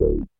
episode.